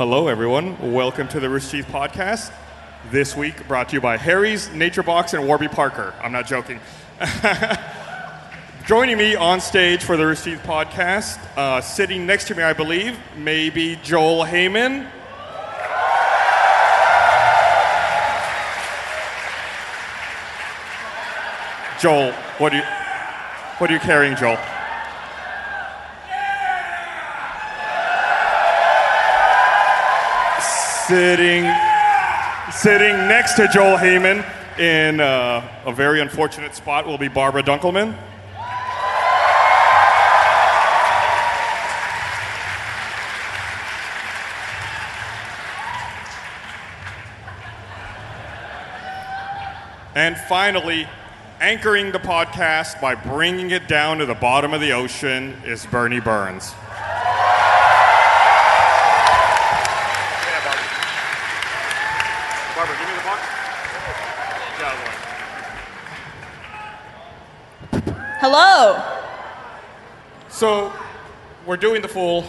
Hello, everyone. Welcome to the Rooster Teeth Podcast. This week brought to you by Harry's, Nature Box, and Warby Parker. I'm not joking. Joining me on stage for the Rooster Teeth Podcast, uh, sitting next to me, I believe, maybe Joel Heyman. Joel, what are you, what are you carrying, Joel? Sitting, sitting next to Joel Heyman in uh, a very unfortunate spot will be Barbara Dunkelman. And finally, anchoring the podcast by bringing it down to the bottom of the ocean is Bernie Burns. Barbara, give me the box. Hello. So, we're doing the full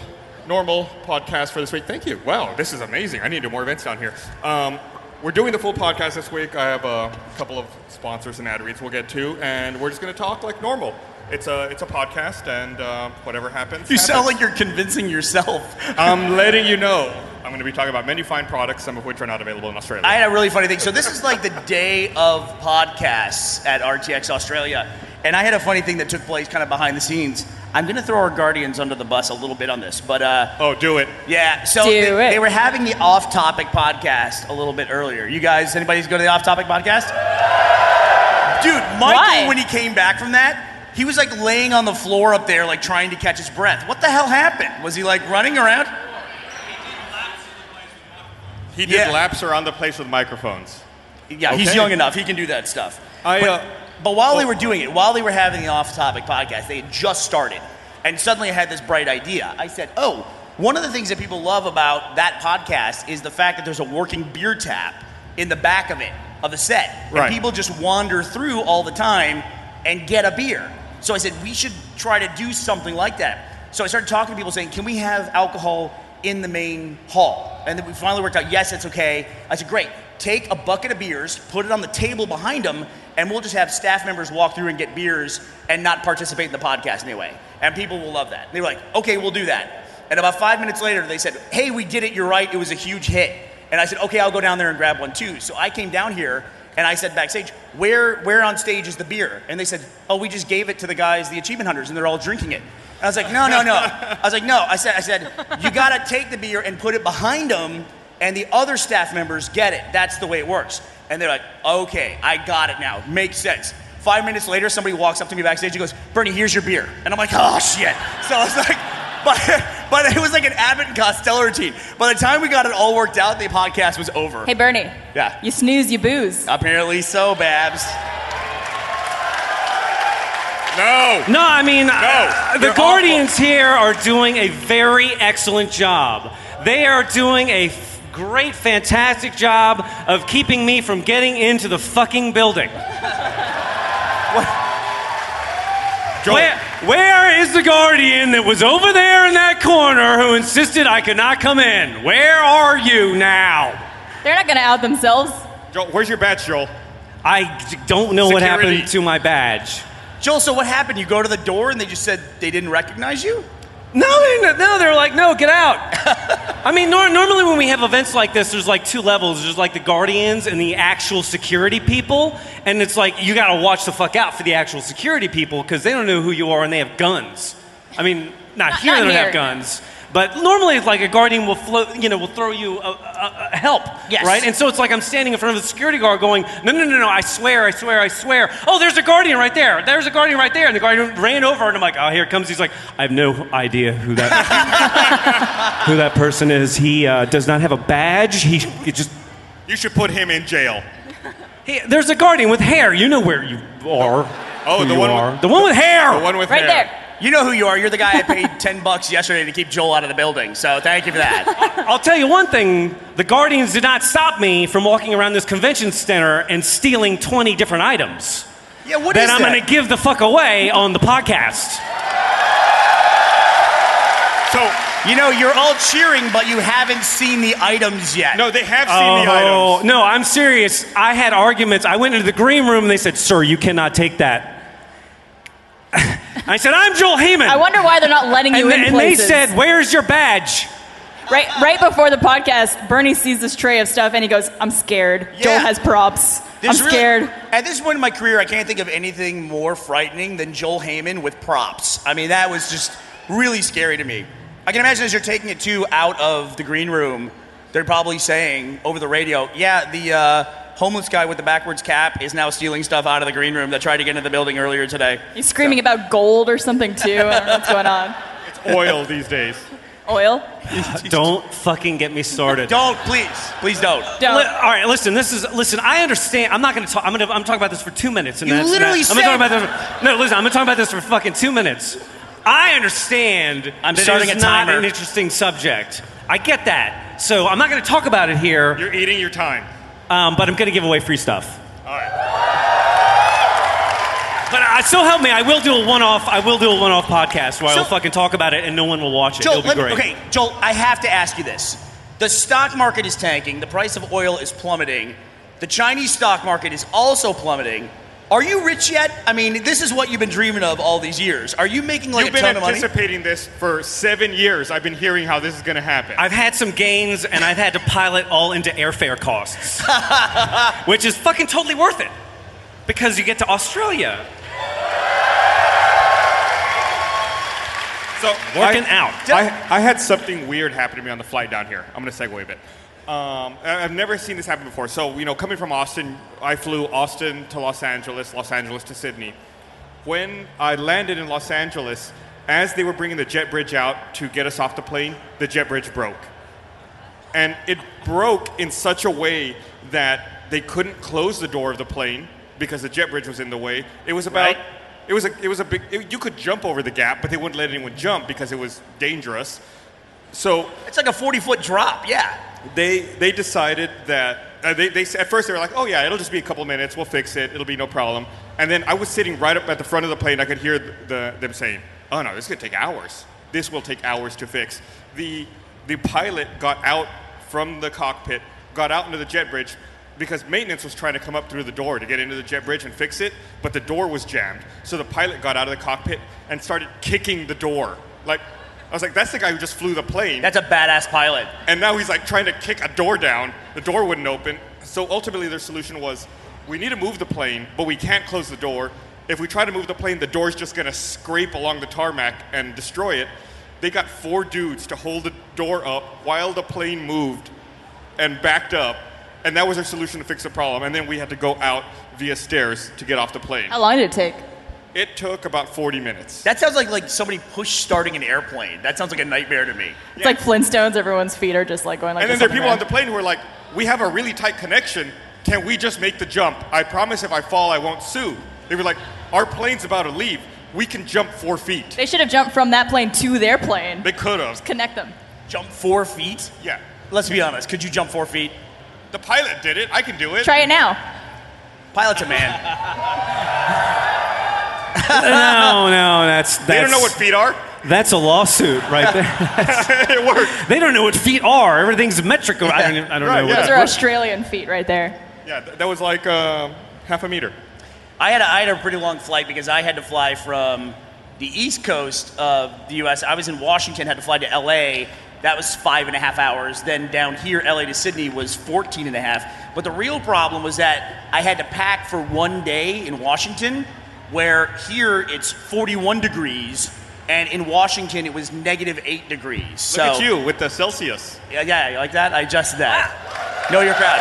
normal podcast for this week. Thank you. Wow, this is amazing. I need to do more events down here. Um, we're doing the full podcast this week. I have a couple of sponsors and ad reads we'll get to, and we're just going to talk like normal. It's a it's a podcast, and uh, whatever happens. You sound like you're convincing yourself. I'm letting you know. I'm going to be talking about many fine products, some of which are not available in Australia. I had a really funny thing. So this is like the day of podcasts at RTX Australia, and I had a funny thing that took place kind of behind the scenes. I'm going to throw our guardians under the bus a little bit on this, but uh, oh, do it. yeah. So Do they, it. they were having the off-topic podcast a little bit earlier. You guys, anybody's go to the off-topic podcast? Dude, Michael, Why? when he came back from that, he was like laying on the floor up there, like trying to catch his breath. What the hell happened? Was he like running around? He did Yeah. laps around the place with microphones. Yeah, he's young enough. He can do that stuff. I, but, uh, but while they were doing it, while they were having the off-topic podcast, they had just started, and suddenly I had this bright idea. I said, "Oh, one of the things that people love about that podcast is the fact that there's a working beer tap in the back of it of the set, Right. and people just wander through all the time and get a beer." So I said, "We should try to do something like that." So I started talking to people, saying, "Can we have alcohol in the main hall?" And then we finally worked out, "Yes, it's okay." I said, "Great." take a bucket of beers, put it on the table behind them, and we'll just have staff members walk through and get beers and not participate in the podcast anyway. And people will love that. They were like, okay, we'll do that. And about five minutes later, they said, hey, we did it, you're right, it was a huge hit. And I said, okay, I'll go down there and grab one too. So I came down here and I said backstage, where, where on stage is the beer? And they said, oh, we just gave it to the guys, the achievement hunters, and they're all drinking it. And I was like, no, no, no. I was like, no. I said, I said, you gotta take the beer and put it behind them and the other staff members get it. That's the way it works. And they're like, okay, I got it now. Makes sense. Five minutes later, somebody walks up to me backstage and goes, Bernie, here's your beer. And I'm like, oh shit. So I was like, but, but it was like an Abbott and Costello routine. By the time we got it all worked out, the podcast was over. Hey, Bernie. Yeah. You snooze, you booze. Apparently so, Babs. No. No, I mean, uh, the they're Guardians here are doing a very excellent job. They are doing a f- great, fantastic job of keeping me from getting into the fucking building. Joel, Where, where is the Guardian that was over there in that corner who insisted I could not come in? Where are you now? They're not going to out themselves. Joel, where's your badge, Joel? I don't know what Security. happened to my badge. Joel, so what happened? You go to the door and they just said they didn't recognize you? No, they, no, they're like, no, get out. I mean, nor- normally when we have events like this, there's like two levels. There's like the guardians and the actual security people, and it's like you gotta watch the fuck out for the actual security people because they don't know who you are and they have guns. I mean, not, here not they don't here. have guns, but normally it's like a guardian will float, you know, will throw you a, a, a help, Yes. right? And so it's like I'm standing in front of the security guard going, no, no, no, no, I swear, I swear, I swear. Oh, there's a guardian right there. There's a guardian right there. And the guardian ran over, and I'm like, oh, here it comes. He's like, I have no idea who that who that person is. He uh, does not have a badge. He, he just You should put him in jail. he, there's a guardian with hair. You know where you are. Oh, who the you one with- are. the one with hair. The one with Right hair. there. You know who you are. You're the guy I paid 10 bucks yesterday to keep Joel out of the building. So thank you for that. I'll tell you one thing: the guardians did not stop me from walking around this convention center and stealing 20 different items. Yeah, what that is I'm that? going to give the fuck away on the podcast. So, You know, you're all cheering, but you haven't seen the items yet. No, they have seen the items. Oh, items. no, I'm serious. I had arguments. I went into the green room and they said, Sir, you cannot take that. I said, I'm Joel Heyman. I wonder why they're not letting you and, in and they said, Where's your badge? right, right before the podcast, Bernie sees this tray of stuff and he goes, "I'm scared. Joel has props. There's I'm really- scared." at this point in my career, I can't think of anything more frightening than Joel Heyman with props. I mean, that was just really scary to me. I can imagine as you're taking it too out of the green room, they're probably saying over the radio, "Yeah, the uh, homeless guy with the backwards cap is now stealing stuff out of the green room that tried to get into the building earlier today." He's screaming about gold or something too. I don't know what's going on. It's oil these days. Oil? Don't fucking get me started. Don't, please, please don't. Don't. Li- all right, listen. This is listen. I understand. I'm not going to talk. I'm going to. I'm talking about this for two minutes. And You that's, literally that, I'm gonna talk about this. No, listen. I'm going to talk about this for fucking two minutes. I understand. I'm that starting it's a not an interesting subject. I get that. So I'm not going to talk about it here. You're eating your time. Um, but I'm going to give away free stuff. All right. But I still help me. I will do a one-off. I will do a one-off podcast where So- I'll fucking talk about it and no one will watch it. Joel, It'll be let me- okay, Joel, I have to ask you this. The stock market is tanking, the price of oil is plummeting, the Chinese stock market is also plummeting. Are you rich yet? I mean, this is what you've been dreaming of all these years. Are you making like You've a been ton of money? anticipating this for seven years. I've been hearing how this is going to happen. I've had some gains and I've had to pile it all into airfare costs, which is fucking totally worth it because you get to Australia so working I, out. I, I had something weird happen to me on the flight down here. I'm going to segue a bit. Um, I've never seen this happen before. So, you know, coming from Austin, I flew Austin to Los Angeles, Los Angeles to Sydney. When I landed in Los Angeles, as they were bringing the jet bridge out to get us off the plane, the jet bridge broke. And it broke in such a way that they couldn't close the door of the plane because the jet bridge was in the way. It was about Right. it was a it was a big it- you could jump over the gap, but they wouldn't let anyone jump because it was dangerous. So It's like a 40 foot drop, yeah. they they decided that uh, they, they at first they were like, oh yeah, it'll just be a couple minutes, we'll fix it, it'll be no problem. And then I was sitting right up at the front of the plane, I could hear the, the, them saying, oh no, this is gonna take hours. This will take hours to fix. The the pilot got out from the cockpit, got out into the jet bridge because maintenance was trying to come up through the door to get into the jet bridge and fix it, but the door was jammed. So the pilot got out of the cockpit and started kicking the door. Like I was like, that's the guy who just flew the plane. That's a badass pilot. And now he's like trying to kick a door down. The door wouldn't open. So ultimately, their solution was we need to move the plane, but we can't close the door. If we try to move the plane, the door's just going to scrape along the tarmac and destroy it. They got four dudes to hold the door up while the plane moved and backed up. And that was their solution to fix the problem. And then we had to go out via stairs to get off the plane. How long did it take? It took about 40 minutes. That sounds like like somebody push starting an airplane. That sounds like a nightmare to me. It's like Flintstones. Everyone's feet are just like going like. And then this there are on people on the plane who are like, we have a really tight connection. Can we just make the jump? I promise if I fall, I won't sue. They were like, our plane's about to leave. We can jump four feet. They should have jumped from that plane to their plane. They could have. Connect them. Jump four feet? Yeah. Let's be honest. Could you jump four feet? The pilot did it. I can do it. Try it now. Pilot's a man. no, no, that's that's They don't know what feet are. that's a lawsuit right there. it worked. they don't know what feet are. Everything's metric. I don't. I don't Right, know. yeah. Those are Australian feet right there. Yeah, th- that was like uh, half a meter. I had, a, I had a pretty long flight because I had to fly from the east coast of the U.S. I was in Washington, had to fly to L.A. That was five and a half hours. Then down here, L.A. to Sydney was 14 and a half. But the real problem was that I had to pack for one day in Washington, where here it's 41 degrees, and in Washington it was negative eight degrees. Look so, at you with the Celsius. Yeah, yeah, you like that? I adjusted that. Know your crowd.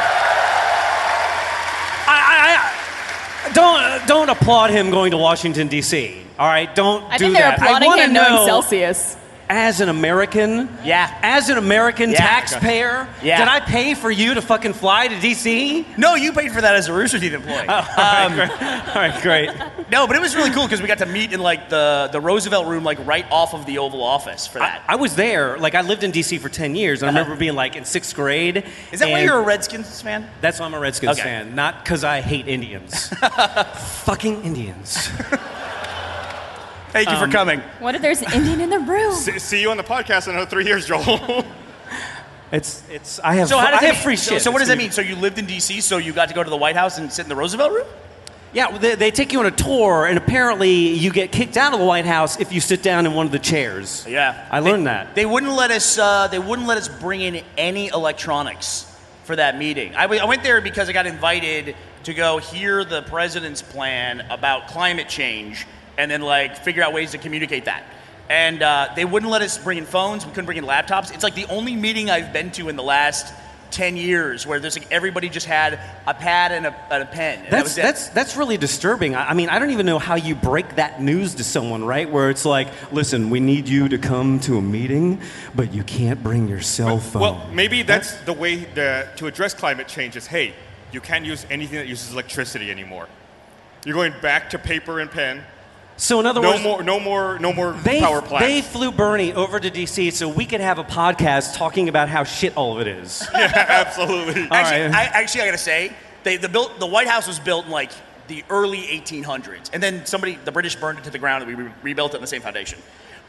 I, I, I don't don't applaud him going to Washington D.C. All right, don't I do think they're that. I wanna know, Celsius. As an American, Yeah. As an American Yeah. taxpayer, Yeah. did I pay for you to fucking fly to D.C.? No, you paid for that as a Rooster Teeth employee. Oh, um, all right, great. No, but it was really cool because we got to meet in like the, the Roosevelt room, like right off of the Oval Office for that. I was there. Like I lived in D.C. for ten years, and I uh-huh. remember being like in sixth grade. Is that why you're a Redskins fan? That's why I'm a Redskins Okay. fan, not because I hate Indians. Fucking Indians. Thank you for coming. What if there's an Indian in the room? See, see you on the podcast in another three years, Joel. It's it's. I have So how I does have that free mean, so, shit. so what does that mean? So you lived in D.C., so you got to go to the White House and sit in the Roosevelt room? Yeah, they, they take you on a tour, and apparently you get kicked out of the White House if you sit down in one of the chairs. Yeah, I learned that. They wouldn't let us. Uh, they wouldn't let us bring in any electronics for that meeting. I, w- I went there because I got invited to go hear the president's plan about climate change, and then like figure out ways to communicate that. And uh, they wouldn't let us bring in phones. We couldn't bring in laptops. It's like the only meeting I've been to in the last. 10 years where there's like everybody just had a pad and a, and a pen. And that That's was that's that's really disturbing. I, I mean, I don't even know how you break that news to someone, right? Where it's like, listen, we need you to come to a meeting, but you can't bring your cell phone. well, maybe that's the way the, to address climate change is hey, you can't use anything that uses electricity anymore. You're going back to paper and pen. So in other words. No words, more, no more, no more they power plants. they flew Bernie over to DC so we could have a podcast talking about how shit all of it is. Yeah, absolutely. Actually, right. I, actually, I gotta say, they, the, built, the White House was built in like the early 1800s, and then somebody, the British burned it to the ground, and we re- rebuilt it on the same foundation.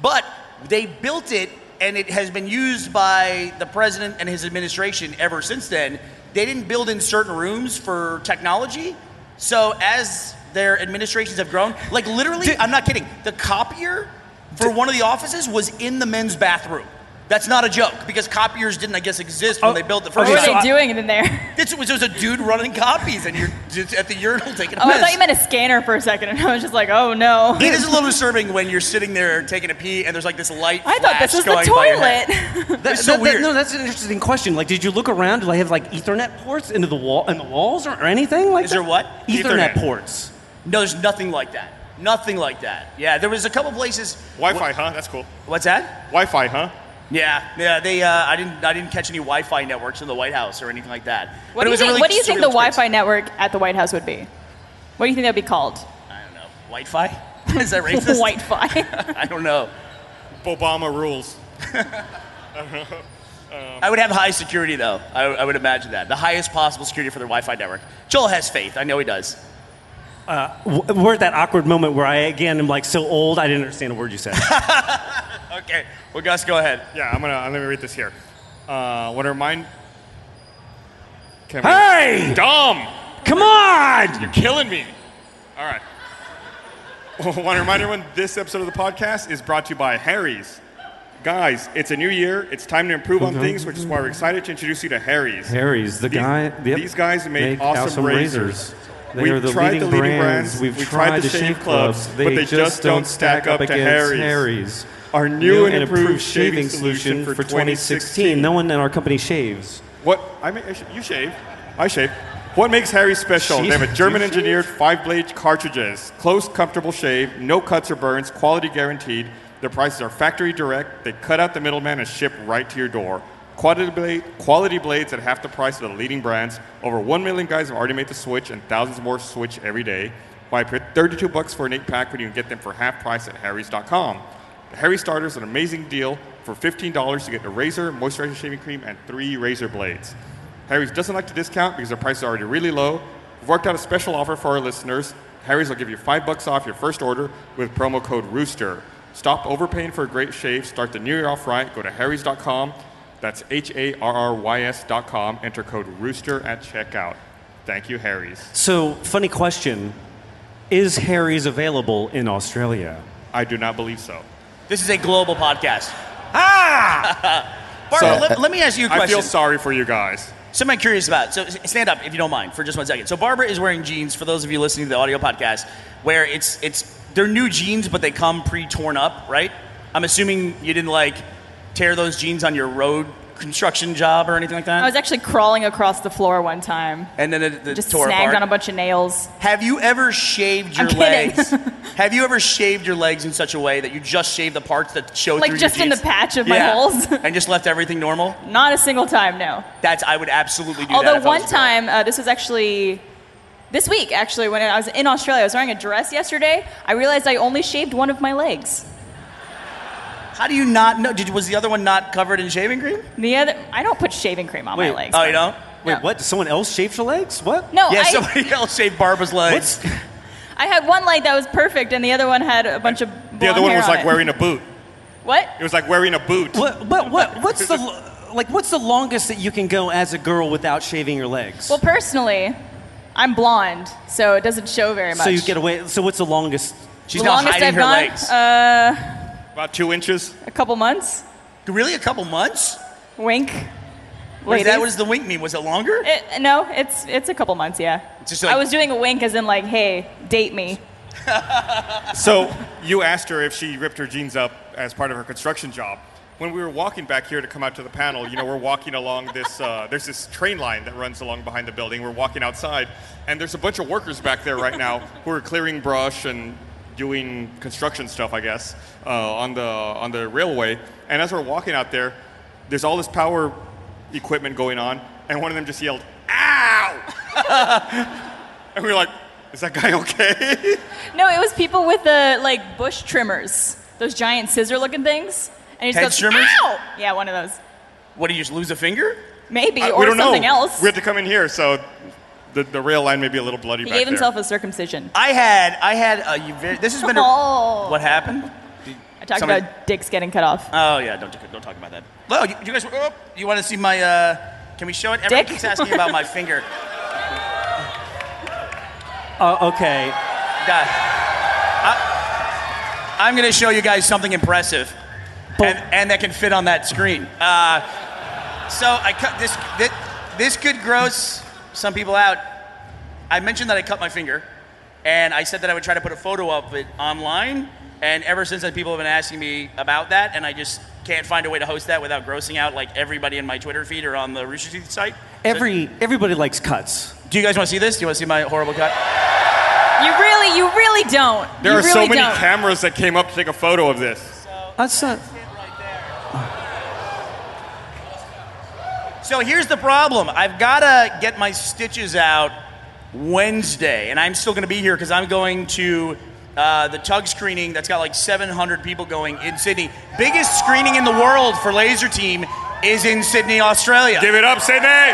But they built it, and it has been used by the president and his administration ever since then. They didn't build in certain rooms for technology, so as their administrations have grown, like literally, Did- I'm not kidding, the copier for one of the offices was in the men's bathroom. That's not a joke because copiers didn't, I guess, exist when Oh, they built the What first were okay, time. they so I- doing in there? It was, it was a dude running copies, and you're just at the urinal taking a Oh, I thought you meant a scanner for a second, and I was just like, oh no. it is a little disturbing when you're sitting there taking a pee, and there's like this light. I thought this flash was the going by your head. toilet. That- It's so that- that- weird. no, that's an interesting question. Like, did you look around? Do they have like Ethernet ports into the wall in the walls or, or anything like Is that? there what? Ethernet, Ethernet. ports. No, there's nothing like that. Nothing like that. Yeah, there was a couple places. Wi-Fi, huh? That's cool. What's that? Wi-Fi, huh? Yeah, yeah. They, uh, I didn't, I didn't catch any Wi-Fi networks in the White House or anything like that. What But do you think? really what do you think the surreal. Wi-Fi network at the White House would be? What do you think that'd be called? I don't know. Wi-Fi? is that racist? Wi-Fi. I don't know. Obama rules. I would have high security though. I, I would imagine that the highest possible security for their Wi-Fi network. Joel has faith. I know he does. W- We're at that awkward moment where I again am like so old I didn't understand a word you said. Okay. Well, Gus, go ahead. Yeah, I'm gonna. Let me read this here. Uh, want to remind. Can we- hey, Dom, come on! you're killing me. All right. want to remind everyone this episode of the podcast is brought to you by Harry's. Guys, it's a new year. It's time to improve on things, which is why we're excited to introduce you to Harry's. Harry's, the These- guy. yep, these guys make awesome razors. They We've are the tried leading, the leading brands. brands, We've, we've tried, tried the shave clubs, clubs, they but they just don't stack up against Harry's. Our new and improved shaving shaving solution for for 2016. No one in our company shaves. What I mean, you shave. I shave. What makes Harry special? They have a German-engineered five-blade cartridges. Close, comfortable shave, no cuts or burns, quality guaranteed. Their prices are factory direct. They cut out the middleman and ship right to your door. Quality, blade, quality blades at half the price of the leading brands. Over one million guys have already made the switch, and thousands more switch every day. Why pay 32 bucks for an eight-pack when you can get them for half price at Harry's.com? The Harry Starter is an amazing deal for $15 to get a razor, moisturizing shaving cream, and three razor blades. Harry's doesn't like to discount because their prices are already really low. We've worked out a special offer for our listeners. Harry's will give you five bucks off your first order with promo code Rooster. Stop overpaying for a great shave. Start the new year off right. Go to Harry's.com. That's H A R R Y S dot com. Enter code Rooster at checkout. Thank you, Harry's. So, funny question: Is Harry's available in Australia? I do not believe so. This is a global podcast. Ah! Barbara, So- let, let me ask you a question. I feel sorry for you guys. Something I'm curious about. So stand up if you don't mind for just one second. So Barbara is wearing jeans for those of you listening to the audio podcast, where it's it's they're new jeans, but they come pre-torn up, right? I'm assuming you didn't like tear those jeans on your road construction job or anything like that. I was actually crawling across the floor one time. and then it, it Just tore snagged apart. on a bunch of nails. Have you ever shaved your I'm legs? Have you ever shaved your legs in such a way that you just shave the parts that show Like through just your in the patch of my Yeah. holes. and just left everything normal? Not a single time, no. That's I would absolutely do that. Although I was one time, uh, this was actually this week, actually, when I was in Australia, I was wearing a dress yesterday. I realized I only shaved one of my legs. How do you not know? Did was the other one not covered in shaving cream? The other, I don't put shaving cream on Wait, my legs. Oh, you don't? Wait, No. what? Does someone else shave your legs? What? No, Yeah, I, somebody else shaved Barbara's legs. What's, I had one leg that was perfect, and the other one had a bunch of The other one hair was on like it. wearing a boot. What? It was like wearing a boot. What, what, what, what's the like? What's the longest that you can go as a girl without shaving your legs? Well, personally, I'm blonde, so it doesn't show very much. so you get away. So what's the longest? She's the now longest hiding I've her gone, legs. Uh, About two inches. a couple months. really, a couple months? Wink. What, is Ladies. that, what does the wink mean? Was it longer? It, no, it's it's a couple months. Yeah. Just like- I was doing a wink, as in like, hey, date me. So you asked her if she ripped her jeans up as part of her construction job. When we were walking back here to come out to the panel, you know, we're walking along this. Uh, there's this train line that runs along behind the building. We're walking outside, and there's a bunch of workers back there right now who are clearing brush and doing construction stuff, I guess, uh, on the on the railway. And as we're walking out there, there's all this power equipment going on, and one of them just yelled, "Ow!" and we were like, "Is that guy okay?" No, it was people with the like bush trimmers, those giant scissor-looking things, and he just Head goes, trimmers? Ow! Yeah, one of those. What, do you just lose a finger? Maybe, Uh, or we don't something know. else. We had to come in here, so the, the rail line may be a little bloody he back gave there. himself a circumcision. I had, I had a, this has been a, Oh. what happened? I talked Somebody- about dicks getting cut off. Oh yeah, don't don't talk about that. Well, you, you guys, oh, you want to see my? Uh, can we show it? Everyone Dick? keeps asking about my finger. Uh, okay. God. I, I'm going to show you guys something impressive, and, and that can fit on that screen. Uh, so I cut this, this. This could gross some people out. I mentioned that I cut my finger, and I said that I would try to put a photo of it online. And ever since then, people have been asking me about that, and I just can't find a way to host that without grossing out like everybody in my Twitter feed or on the Rooster Teeth site. Every everybody likes cuts. Do you guys want to see this? Do you want to see my horrible cut? You really, you really don't. There you are really so many don't. cameras that came up to take a photo of this. That's not. So here's the problem. I've got to get my stitches out Wednesday, and I'm still going to be here because I'm going to uh, the tug screening that's got like 700 people going in Sydney. Biggest screening in the world for Laser Team is in Sydney, Australia. Give it up, Sydney!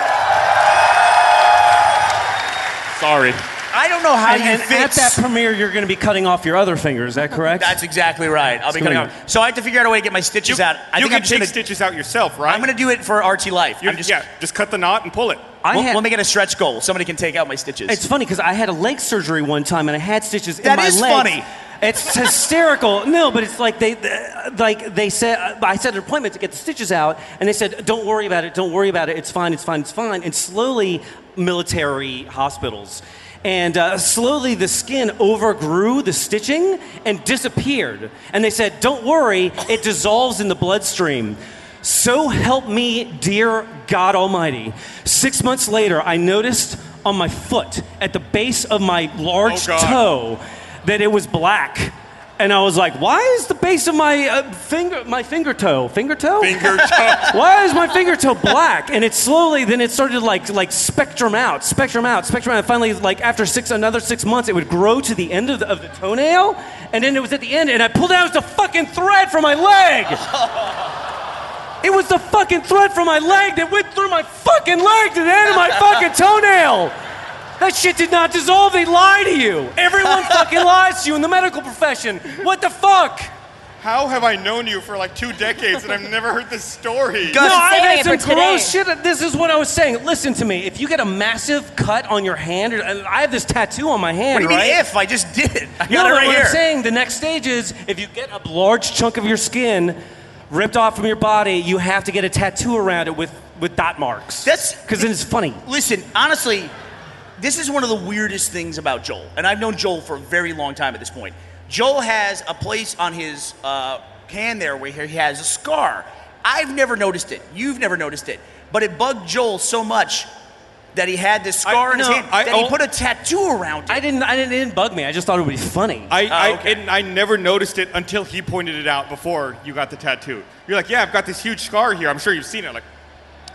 Sorry. I don't know how And, you and fit. at that premiere, you're going to be cutting off your other finger. Is that correct? that's exactly right. I'll be cutting Screening. off. So I have to figure out a way to get my stitches out. I you think can I'm just take gonna, stitches out yourself, right? I'm going to do it for RT Life. You- I'm just, yeah, just cut the knot and pull it. I we'll, had- we'll make it a stretch goal. Somebody can take out my stitches. It's funny because I had a leg surgery one time and I had stitches in That my is legs. funny. It's hysterical. No, but it's like they, uh, like they said. I set an appointment to get the stitches out, and they said, "Don't worry about it. Don't worry about it. It's fine. It's fine. It's fine." And slowly, military hospitals, and uh, slowly the skin overgrew the stitching and disappeared. And they said, "Don't worry. It dissolves in the bloodstream." So help me, dear God Almighty. Six months later, I noticed on my foot, at the base of my large Oh, toe, that it was black. And I was like, why is the base of my uh, finger, my finger toe, finger toe? Finger toe. Why is my finger toe black? And it slowly, then it started like like spectrum out, spectrum out, spectrum out. Finally, like after six, another six months, it would grow to the end of the, of the toenail, and then it was at the end, and I pulled out was the fucking thread from my leg. It was the fucking thread from my leg that went through my fucking leg to the end of my fucking toenail. That shit did not dissolve. They lie to you. Everyone fucking lies to you in the medical profession. What the fuck? How have I known you for like two decades and I've never heard this story? Gus- No, I've had some for gross shit. This is what I was saying. Listen to me. If you get a massive cut on your hand, or- and I have this tattoo on my hand, what do you right? mean if? I just did it. I got No, it but right what here. I'm saying, the next stage is if you get a large chunk of your skin ripped off from your body, you have to get a tattoo around it with, with dot marks. That's- because then it's funny. Listen, honestly, this is one of the weirdest things about Joel, and I've known Joel for a very long time at this point. Joel has a place on his uh, hand there where he has a scar. I've never noticed it. You've never noticed it, but it bugged Joel so much that he had this scar I- in his no, hand I that he put a tattoo around it. I didn't, I didn't, it didn't bug me. I just thought it would be funny. I, I, Oh, okay. and I never noticed it until he pointed it out before you got the tattoo. You're like, yeah, I've got this huge scar here. I'm sure you've seen it. Like,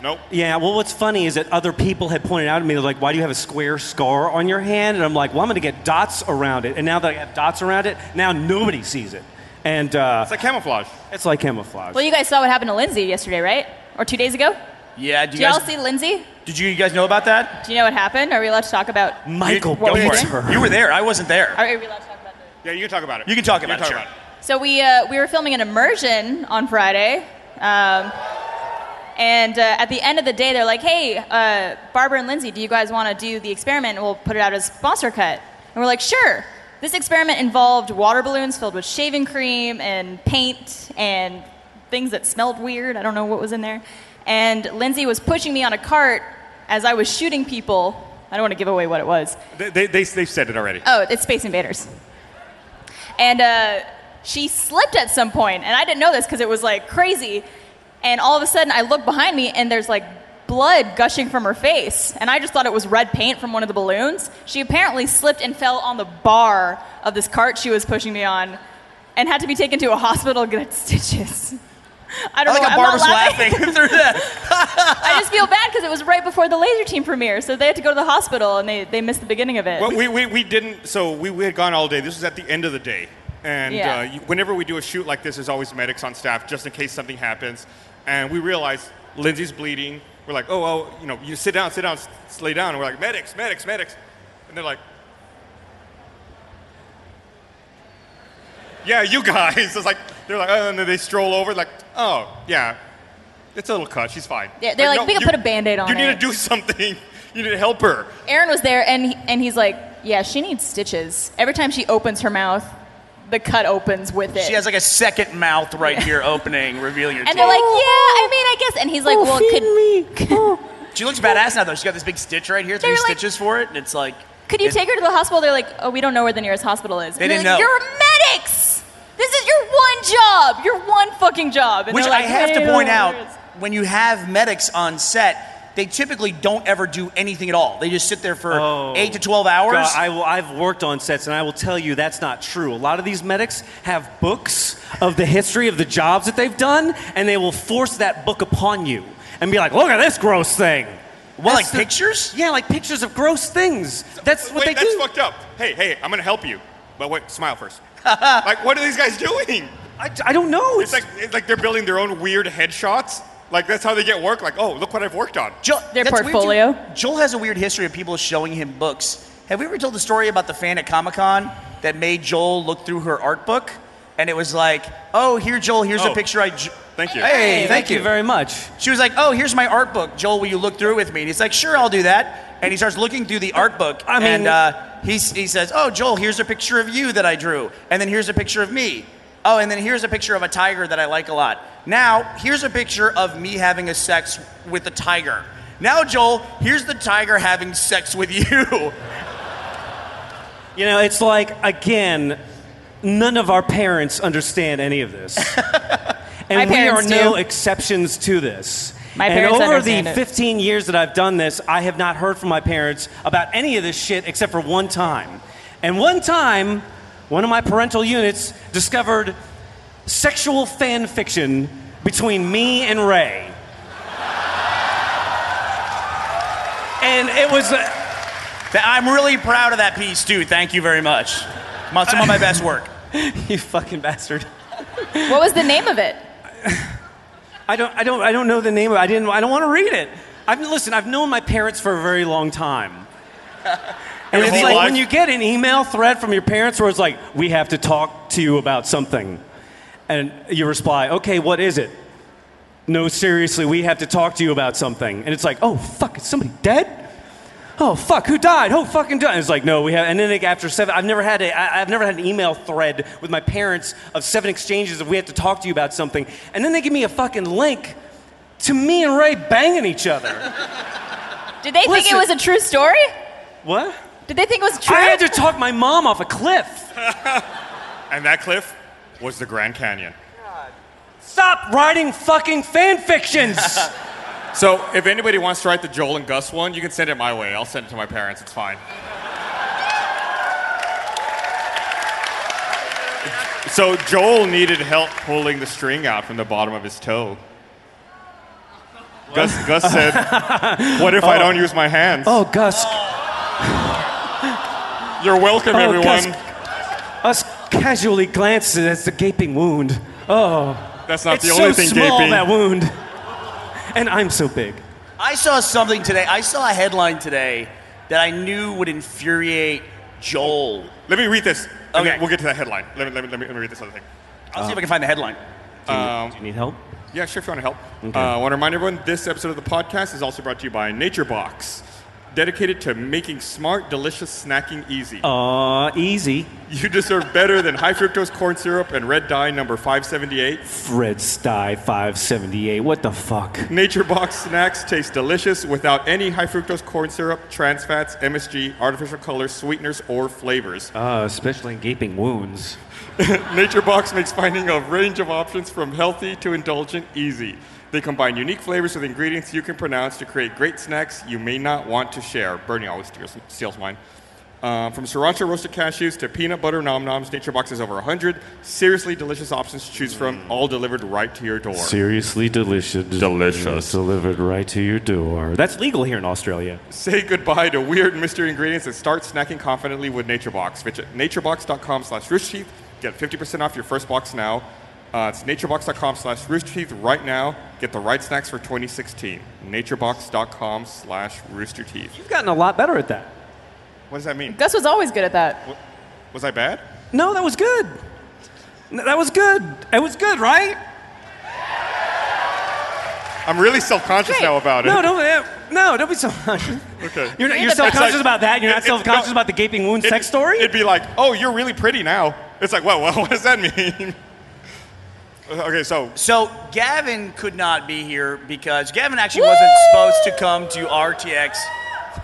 nope. yeah, well, what's funny is that other people had pointed out to me, they're like, why do you have a square scar on your hand? And I'm like, well, I'm going to get dots around it. And now that I have dots around it, now nobody sees it. And uh, It's like camouflage. it's like camouflage. Well, you guys saw what happened to Lindsay yesterday, right? Or two days ago? yeah, do Did you y'all see Lindsay? did you guys know about that? Do you know what happened? Are we allowed to talk about? Michael What Go we beats her. You were there. I wasn't there. Are we allowed to talk about this? Yeah, you can talk about it. You can talk about it, sure. it. So we uh, we were filming an immersion on Friday, um, and uh, at the end of the day, they're like, "Hey, uh, Barbara and Lindsay, do you guys want to do the experiment? and We'll put it out as sponsor cut." And we're like, "Sure." This experiment involved water balloons filled with shaving cream and paint and things that smelled weird. I don't know what was in there. And Lindsay was pushing me on a cart as I was shooting people. I don't want to give away what it was. They, they, they, they've said it already. Oh, it's Space Invaders. And uh, she slipped at some point, and I didn't know this because it was like crazy. And all of a sudden, I look behind me, and there's like blood gushing from her face. And I just thought it was red paint from one of the balloons. She apparently slipped and fell on the bar of this cart she was pushing me on and had to be taken to a hospital to get stitches. I I don't like know. how I'm not Barbara's laughing through that. I just feel bad because it was right before the laser team premiere, so they had to go to the hospital and they, they missed the beginning of it. Well, we, we, we didn't, so we, we had gone all day. This was at the end of the day. And Yeah. uh, you- whenever we do a shoot like this, there's always medics on staff just in case something happens. And we realized Lindsay's bleeding. We're like, oh, oh, you know, you sit down, sit down, lay down. And we're like, medics, medics, medics. And they're like, yeah, you guys. It's like, they're like, oh, and then they stroll over, like, oh, yeah, it's a little cut. She's fine. Yeah, they're like, "We can you- put a Band-Aid on You need it." to do something. You need to help her. Aaron was there, and he, and he's like, "Yeah, she needs stitches. Every time she opens her mouth, the cut opens with it." She has like a second mouth right here opening, revealing her and teeth. they're like, "Yeah, I mean, I guess." And he's like, oh, "Well, feed could oh. she looks badass now though. She's got this big stitch right here, three They're like- stitches for it, and it's like could you take her to the hospital?" They're like, "Oh, we don't know where the nearest hospital is." They And didn't like, know. You're medics. This is your one job. Your one fucking job. And Which they're I have "We to point out, where it is." when you have medics on set, they typically don't ever do anything at all. They just sit there for Oh. eight to twelve hours. God, I will, I've worked on sets, and I will tell you that's not true. A lot of these medics have books of the history of the jobs that they've done, and they will force that book upon you and be like, "Look at this gross thing." what, like the- pictures? Yeah, like pictures of gross things. That's what Wait, they that's do. That's fucked up. Hey, hey, I'm gonna help you. But wait, smile first. like, what are these guys doing? I, I don't know. It's like it's like they're building their own weird headshots. Like that's how they get work. Like, oh, look what I've worked on. Joel, Their that's weird, too. portfolio. Joel has a weird history of people showing him books. Have we ever told the story about the fan at Comic Con that made Joel look through her art book? And it was like, oh, here, Joel, here's Oh. a picture I. j- Thank you. Hey, thank, you. very much. She was like, oh, here's my art book. Joel, will you look through it with me? And he's like, sure, I'll do that. And he starts looking through the art book. I mean- and uh, he's, he says, oh, Joel, here's a picture of you that I drew. And then here's a picture of me. Oh, and then here's a picture of a tiger that I like a lot. Now, here's a picture of me having a sex with a tiger. Now, Joel, here's the tiger having sex with you. You know, it's like, again, none of our parents understand any of this. and My we are parents no do. exceptions to this. My and parents over the understand it. 15 years that I've done this, I have not heard from my parents about any of this shit except for one time. And one time, one of my parental units discovered sexual fan fiction between me and Ray. And it was. Uh, That- I'm really proud of that piece, too. Thank you very much. My- Some of my best work. you fucking bastard. What was the name of it? I don't, I don't, I don't know the name of it. I didn't. I don't want to read it. I've listen. I've known my parents for a very long time. And it's whole like life? when you get an email thread from your parents where it's like, "We have to talk to you about something," and you reply, "Okay, what is it?" No, seriously, we have to talk to you about something. And it's like, "Oh fuck, is somebody dead?" Oh fuck, who died? Who fucking died? And it's like, no, we have. And then like, after seven, I've never had a, I, I've never had an email thread with my parents of seven exchanges of we have to talk to you about something. And then they give me a fucking link to me and Ray banging each other. Did they think Listen. it was a true story? What? Did they think it was true? I had to talk my mom off a cliff. And that cliff was the Grand Canyon. God. Stop writing fucking fan fictions. So if anybody wants to write the Joel and Gus one, you can send it my way. I'll send it to my parents. It's fine. So Joel needed help pulling the string out from the bottom of his toe. Gus, Gus said, "What if I oh. don't use my hands?" oh, Gus, You're welcome, Oh, everyone. Gus. us casually glanced at the gaping wound. Oh, That's not it's the only so thing small gaping. that wound, and I'm so big. I saw something today. I saw a headline today that I knew would infuriate Joel. Let me read this. Okay. then We'll get to that headline. Let me, let me, let me, let me read this other thing. I'll see if I can find the headline. Do you need help? Yeah, sure, if you want to help. Uh, I want to remind everyone this episode of the podcast is also brought to you by Nature Box, dedicated to making smart, delicious snacking easy. Uh, easy. You deserve better than high fructose corn syrup and red dye number 578. Fred Stye 578. What the fuck? Nature Box snacks taste delicious without any high fructose corn syrup, trans fats, MSG, artificial colors, sweeteners, or flavors. Uh, especially in gaping wounds. Nature Box makes finding a range of options from healthy to indulgent easy. They combine unique flavors with ingredients you can pronounce to create great snacks you may not want to share. Bernie always steals, steals mine. Uh, from sriracha roasted cashews to peanut butter nom noms, Nature Box has over 100 seriously delicious options to choose from, all delivered right to your door. Seriously delicious. Delicious. Delivered right to your door. That's legal here in Australia. Say goodbye to weird mystery ingredients and start snacking confidently with NatureBox. Visit naturebox.com slash roosterteeth. Get 50% off your first box now. Uh, it's naturebox.com slash roosterteeth right now. Get the right snacks for 2016. naturebox.com slash roosterteeth. You've gotten a lot better at that. What does that mean? Gus was always good at that. Was I bad? No, that was good. No, That was good. It was good, right? I'm really self-conscious Great. now about it. No, don't. eh, No, don't be so. Okay. You're, not, You're you're self-conscious best. about that. You're It- not it- self-conscious no. about the gaping wound It- sex story. It'd be like, oh, you're really pretty now. It's like, well, well, what does that mean? Okay, so So Gavin could not be here because Gavin actually wasn't supposed to come to RTX.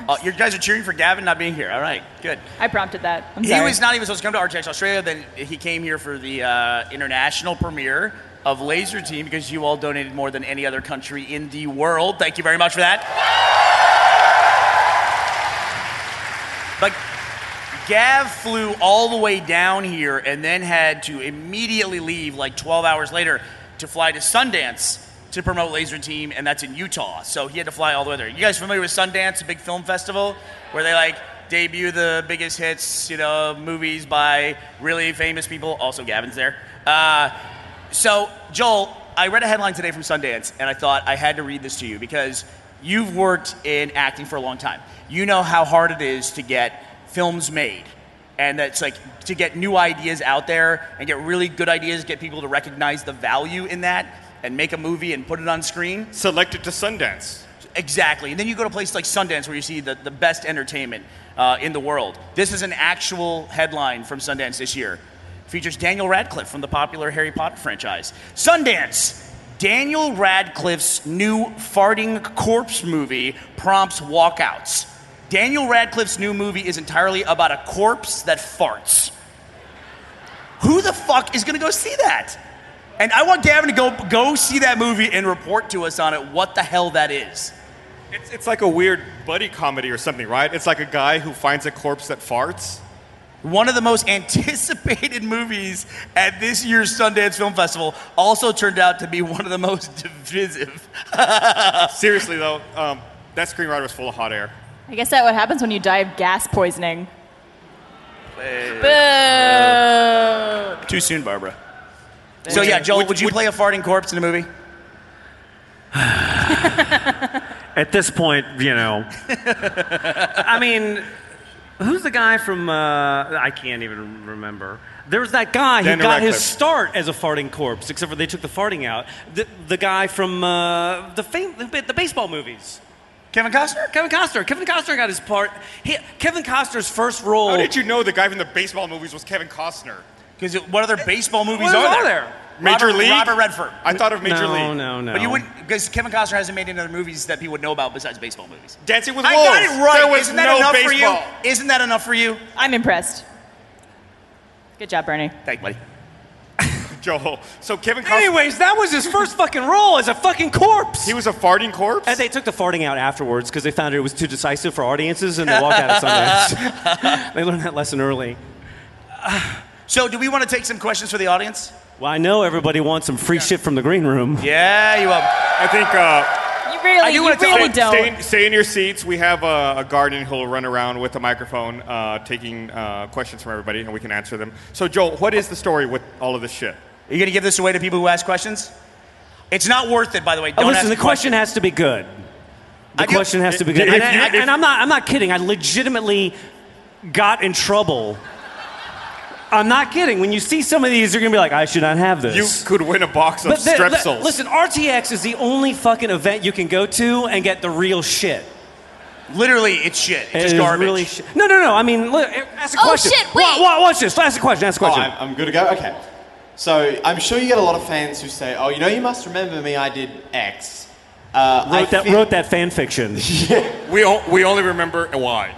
Uh, you guys are cheering for Gavin not being here. All right, good. I prompted that. I'm He sorry. was not even supposed to come to RTX Australia. Then he came here for the uh, international premiere of Laser Team because you all donated more than any other country in the world. Thank you very much for that. But Gav flew all the way down here and then had to immediately leave like 12 hours later to fly to Sundance to promote Laser Team, and that's in Utah. So he had to fly all the way there. You guys familiar with Sundance, a big film festival where they like debut the biggest hits, you know, movies by really famous people? Also, Gavin's there. Uh, so, Joel, I read a headline today from Sundance, and I thought I had to read this to you because you've worked in acting for a long time. You know how hard it is to get films made. And that's like to get new ideas out there and get really good ideas, get people to recognize the value in that and make a movie and put it on screen. select it to Sundance. Exactly. And then you go to places like Sundance where you see the, the best entertainment uh, in the world. This is an actual headline from Sundance this year. Features Daniel Radcliffe from the popular Harry Potter franchise. Sundance. Daniel Radcliffe's new farting corpse movie prompts walkouts. Daniel Radcliffe's new movie is entirely about a corpse that farts. Who the fuck is gonna go see that? And I want Gavin to go go see that movie and report to us on it what the hell that is. It's, it's like a weird buddy comedy or something, right? It's like a guy who finds a corpse that farts. One of the most anticipated movies at this year's Sundance Film Festival also turned out to be one of the most divisive. Seriously, though, um, that screenwriter was full of hot air. I guess that what happens when you die of gas poisoning. Boo. Too soon, Barbara. So yeah, Joel, would you play a farting corpse in a movie? At this point, you know. I mean, who's the guy from? Uh, I can't even remember. There was that guy who Daniel got his start as a farting corpse, except for they took the farting out. The, the guy from uh, the, fam- the the baseball movies. Kevin Costner? Kevin Costner. Kevin Costner got his part. He, Kevin Costner's first role. How did you know the guy from the baseball movies was Kevin Costner? Because what other baseball movies What are are there? there? Major Robert, League? Robert Redford. I thought of Major no, League. no, no. no. But you wouldn't, because Kevin Costner hasn't made any other movies that people would know about besides baseball movies. Dancing with I Wolves. got it right. There was Isn't that no enough baseball. for you? Isn't that enough for you? I'm impressed. Good job, Bernie. Thank you, buddy. Joel. So Kevin Costner, Anyways, that was his first fucking role as a fucking corpse. he was a farting corpse. And they took the farting out afterwards because they found it was too decisive for audiences and they walked out of Sundance. they learned that lesson early. So, do we want to take some questions for the audience? Well, I know everybody wants some free shit from the green room. Yeah, you will. I think uh, You really, I do you wanna tell- really stay, don't. stay, in, stay in your seats. We have a, a guardian who'll run around with a microphone, uh, taking uh, questions from everybody, and we can answer them. So, Joel, what is the story with all of this shit? Are you going to give this away to people who ask questions? It's not worth it, by the way. Oh, Don't listen, ask the question has to be good. The I do- question has to be good. And, you- and- if- and I'm not. I'm not kidding. I legitimately got in trouble I'm not kidding. When you see some of these, you're gonna be like, I should not have this. You could win a box of But the- Strepsils. li- listen, RTX is the only fucking event you can go to and get the real shit. Literally, it's shit. It's It just garbage. really shit. No, no, no. I mean, look, ask a Oh, question. shit, wait. wa- watch this. Ask a question. Ask a Oh, question. I'm, I'm good to go? Okay. So I'm sure you get a lot of fans who say, oh, you know, you must remember me, I did X. Uh, I wrote that feel- wrote that fan fiction. we, o- we only remember why.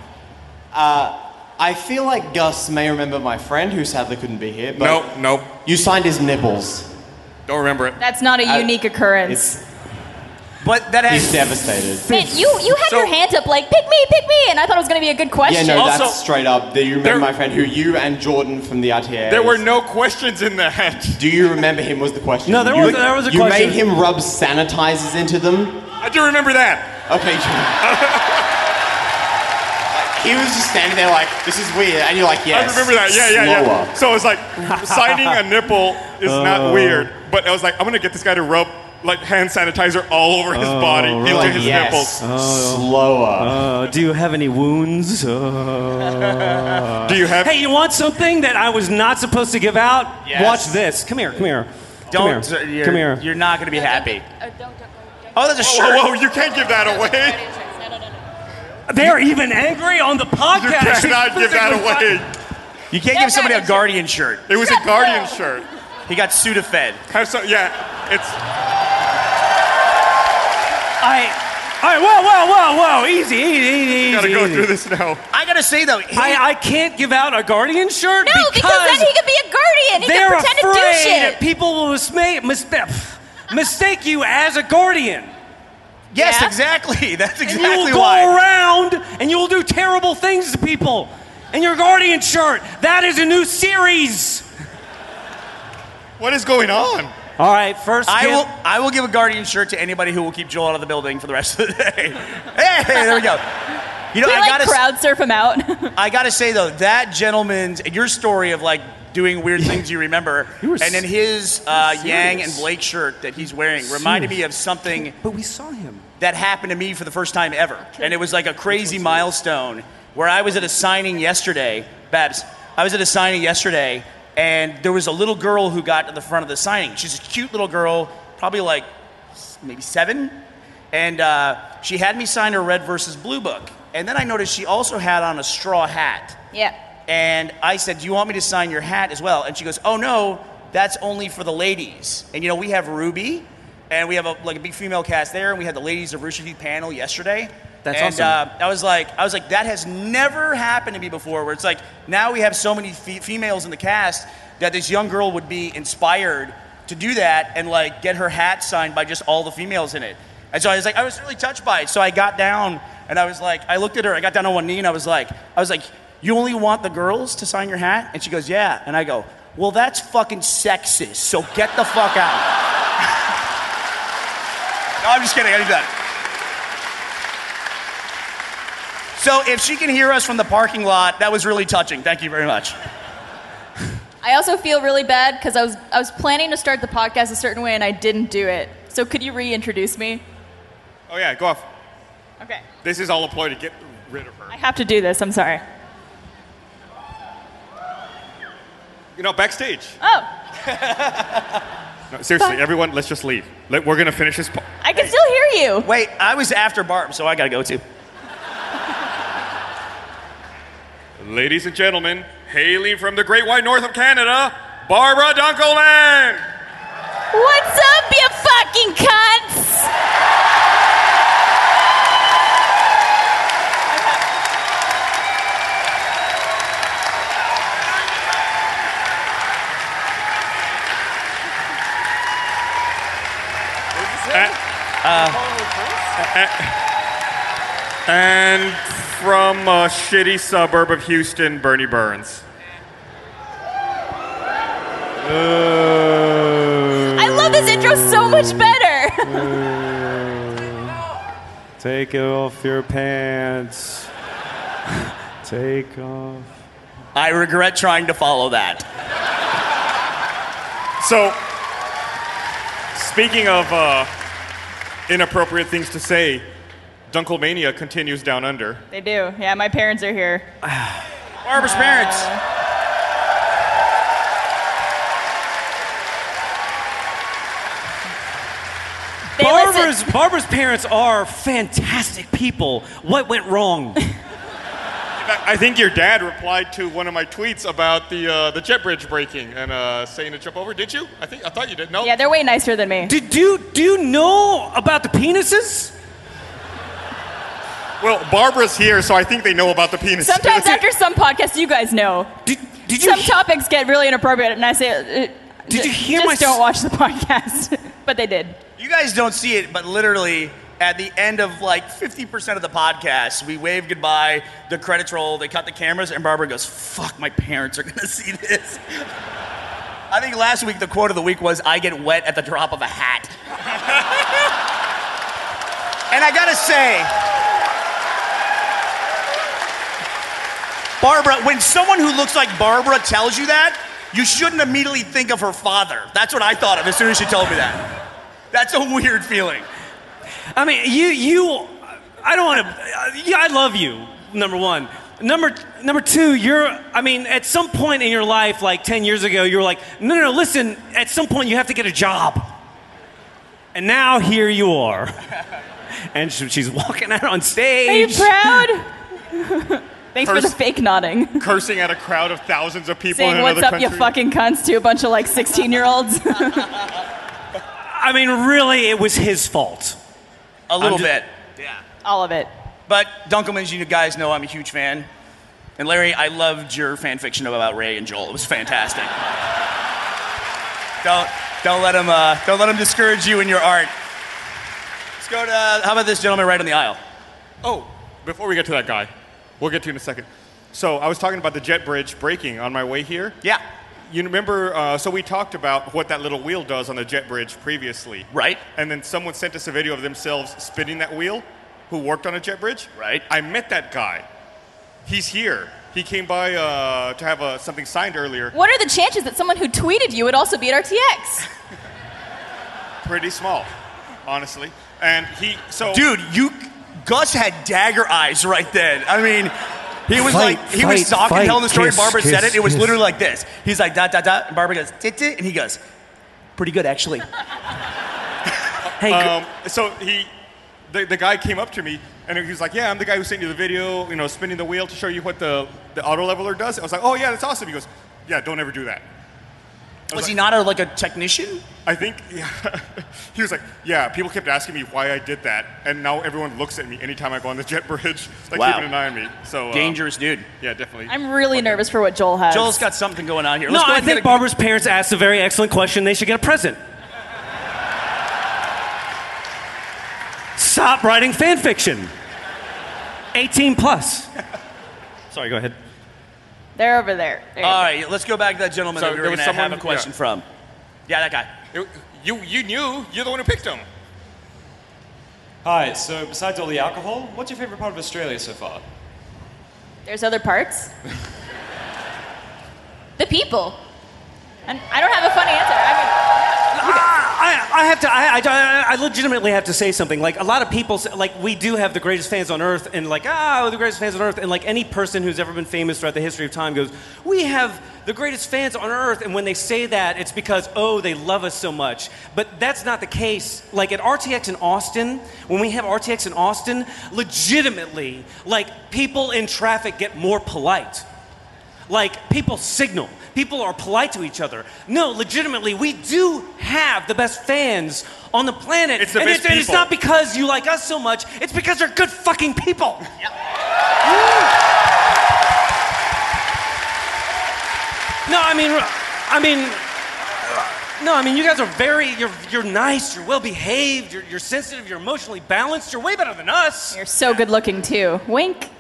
I feel like Gus may remember my friend who sadly couldn't be here, but No, no, you signed his nipples. don't remember it. That's not a I- unique occurrence. It's, But that he's devastated. Man, you you had So- your hand up like pick me, pick me, and I thought it was gonna be a good question. Yeah, question. no, Also- that's straight up. Do you remember There- my friend who you and Jordan from the RTA? There were no questions in that. Do you remember him? Was the question? No, there you, was- there was a you question. made him rub sanitizers into them. I do remember that. Okay. Jordan. he was just standing there like, "This is weird," and you're like, "Yes." I remember that. Yeah, yeah, slower. yeah. So it's like signing a nipple is Uh. not weird, but I was like, I'm gonna get this guy to rub like hand sanitizer all over his body into his yes, nipples. slower. Uh, do you have any wounds? Uh... Do you have? Hey, you want something that I was not supposed to give out? Yes. Watch this. Come here. Come here. Don't. Come here. You're, Come here. You're not going to be happy. Uh, don't, don't, don't, Oh, that's a Whoa, shirt. whoa, whoa, you can't give that away. They're even angry on the podcast. You podcast. cannot give that away. You can't give somebody a Guardian Guardian shirt. It was a Guardian shirt. He got Sudafed. Have some, yeah, it's I. All right. Whoa, whoa, whoa, whoa. Easy, easy, easy. gotta easy, go easy. through this now. I gotta say though, he- I, I can't give out a guardian shirt No, because, then he could be a guardian. He they're could pretend to do afraid shit. that people will misma- mis- mistake you as a guardian. yes, Yeah. exactly. That's exactly why. And you exactly will go around and you will do terrible things to people. And your guardian shirt, that is a new series. What is going on? All right, first I give- will. I will give a Guardian shirt to anybody who will keep Joel out of the building for the rest of the day. Hey, there we go. You know, we I like gotta. crowd surf him out. I gotta say though, that gentleman's your story of like doing weird things you remember, were and then his uh, serious. Yang and Blake shirt that he's wearing reminded me of something But we saw him. that happened to me for the first time ever. And it was like a crazy milestone where I was at a signing yesterday, Babs, I was at a signing yesterday, and there was a little girl who got to the front of the signing. She's a cute little girl, probably like maybe seven. And uh, she had me sign her red versus blue book. And then I noticed she also had on a straw hat. yeah. And I said, Do you want me to sign your hat as well? And she goes, Oh, no, that's only for the ladies. And you know, we have RWBY, and we have a, like a big female cast there, and we had the ladies of Rooster Teeth panel yesterday. That's and, awesome. Uh, I was like, I was like, that has never happened to me before. Where it's like now we have so many fe- females in the cast that this young girl would be inspired to do that and like get her hat signed by just all the females in it. And so I was like, I was really touched by it. So I got down and I was like, I looked at her, I got down on one knee and I was like, I was like, you only want the girls to sign your hat? And she goes, yeah. And I go, well, that's fucking sexist. So get the fuck out. no, I'm just kidding. I did that. So if she can hear us from the parking lot, that was really touching. Thank you very much. I also feel really bad because I was I was planning to start the podcast a certain way and I didn't do it. So could you reintroduce me? Oh yeah, go off. Okay. This is all a ploy to get rid of her. I have to do this. I'm sorry. You know, backstage. Oh, No, seriously, everyone, let's just leave. Let, we're gonna finish this. Po- I can still hear you. Wait, I was after Barb, so I gotta go too. Ladies and gentlemen, hailing from the Great White North of Canada, Barbara Dunkelman. What's up, you fucking cunts? Uh, and from a shitty suburb of Houston, Burnie Burns. I love this intro so much better. Take off your pants. Take off. I regret trying to follow that. So, speaking of uh, inappropriate things to say, Dunkelmania continues down under. They do. Yeah, my parents are here. Barbara's uh, parents. Barbara's. Barbara's parents are fantastic people. What went wrong? I think your dad replied to one of my tweets about the uh, the jet bridge breaking and uh, saying to jump over. Did you? I think I thought you did. No. Yeah, they're way nicer than me. Did you do you know about the penises? Well, Barbara's here, so I think they know about the penis. Sometimes after some podcasts, you guys know. Did, did you Some he- topics get really inappropriate, and I say, uh, Did you hear just my s- don't watch the podcast. but they did. You guys don't see it, but literally at the end of like 50% of the podcast, we wave goodbye, the credits roll, they cut the cameras, and Barbara goes, fuck, my parents are gonna see this. I think last week the quote of the week was, I get wet at the drop of a hat. and I gotta say, Barbara, when someone who looks like Barbara tells you that, you shouldn't immediately think of her father. That's what I thought of as soon as she told me that. That's a weird feeling. I mean, you, you, I don't want to, yeah, I love you, number one. Number, number two, you're, I mean, at some point in your life, like 10 years ago, you were like, no, no, no, listen, at some point you have to get a job. And now here you are. and she's walking out on stage. Are you proud? Thanks for the fake nodding. cursing at a crowd of thousands of people Saying, in what's another up, you fucking cunts, to a bunch of like 16 year olds. I mean, really, it was his fault. A little ju- bit. Yeah. All of it. But Dunkelmans, you guys know I'm a huge fan. And Larry, I loved your fan fiction about Ray and Joel. It was fantastic. don't don't let him uh, don't let him discourage you in your art. Let's go to uh, how about this gentleman right on the aisle? Oh, before we get to that guy, we'll get to in a second. So I was talking about the jet bridge breaking on my way here. Yeah. You remember? Uh, so we talked about what that little wheel does on the jet bridge previously. Right. And then someone sent us a video of themselves spinning that wheel, who worked on a jet bridge. Right. I met that guy. He's here. He came by uh, to have uh, something signed earlier. What are the chances that someone who tweeted you would also be at RTX? Pretty small, honestly. And he so Dude, you Gus had dagger eyes right then. I mean, he was Fight, like he was fight, talking, fight, telling the story. kiss, Barbara said kiss, it. It was kiss. literally like this. He's like dot dot dot. And Barbara goes tit tit, and he goes, pretty good actually. Hey, Um, so he, the, the guy came up to me and he was like, "Yeah, I'm the guy who sent you the video, you know, spinning the wheel to show you what the, the auto leveler does." I was like, "Oh yeah, that's awesome." He goes, "Yeah, don't ever do that." I Was he not a, like a technician? I think yeah. he was like, "Yeah." People kept asking me why I did that, and now everyone looks at me anytime I go on the jet bridge, like Wow. keeping an eye on me. So uh, Dangerous dude. Yeah, definitely. I'm really nervous for what Joel has. Joel's got something going on here. no, Let's go I ahead and get think a- Barbara's parents asked a very excellent question. They should get a present. Stop writing fan fiction. 18 plus. Sorry, go ahead. They're over there. There you All go. right, let's go back to that gentleman So that we were there going was to have someone- a question yeah. from. Yeah, that guy. It- you you knew you're the one who picked him. Hi, so besides all the alcohol, what's your favorite part of Australia so far? There's other parts. the people. And I don't have a funny answer. I mean, I, have to. I, I, I legitimately have to say something. Like a lot of people, say, like we do have the greatest fans on earth, and like ah, we're the greatest fans on earth, and like any person who's ever been famous throughout the history of time goes, we have the greatest fans on earth, and when they say that, it's because oh, they love us so much. But that's not the case. Like at RTX in Austin, when we have RTX in Austin, legitimately, like people in traffic get more polite. Like people signal. People are polite to each other. No, legitimately, we do have the best fans on the planet. It's the and best it's, and it's not because you like us so much. It's because they're good fucking people. No, I mean, I mean, no, I mean, you guys are very, you're, you're nice, you're well behaved, you're, you're sensitive, you're emotionally balanced, you're way better than us. you're so good looking too. Wink.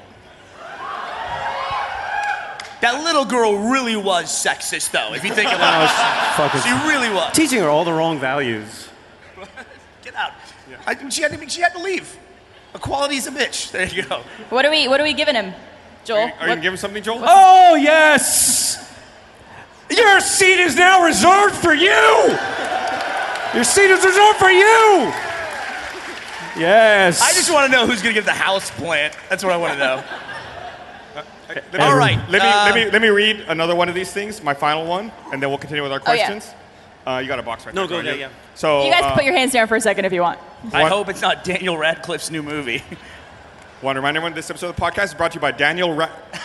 That little girl really was sexist, though, if you think about it. She really was. Teaching her all the wrong values. Get out. I, she, had to, she had to leave. Equality's a bitch. There you go. What are we what are we giving him? Joel? Are you what- gonna give him something, Joel? Oh, yes! Your seat is now reserved for you! Your seat is reserved for you! Yes. I just want to know who's going to get the house plant. That's what I want to know. Let me- All right, Let me uh, let me let me read another one of these things, my final one, and then we'll continue with our Oh, yeah. questions. Uh, you got a box right No, there. go don't yeah. So You guys can uh, put your hands down for a second if you want. I What? hope it's not Daniel Radcliffe's new movie. Want to remind everyone this episode of the podcast is brought to you by Daniel. Ra-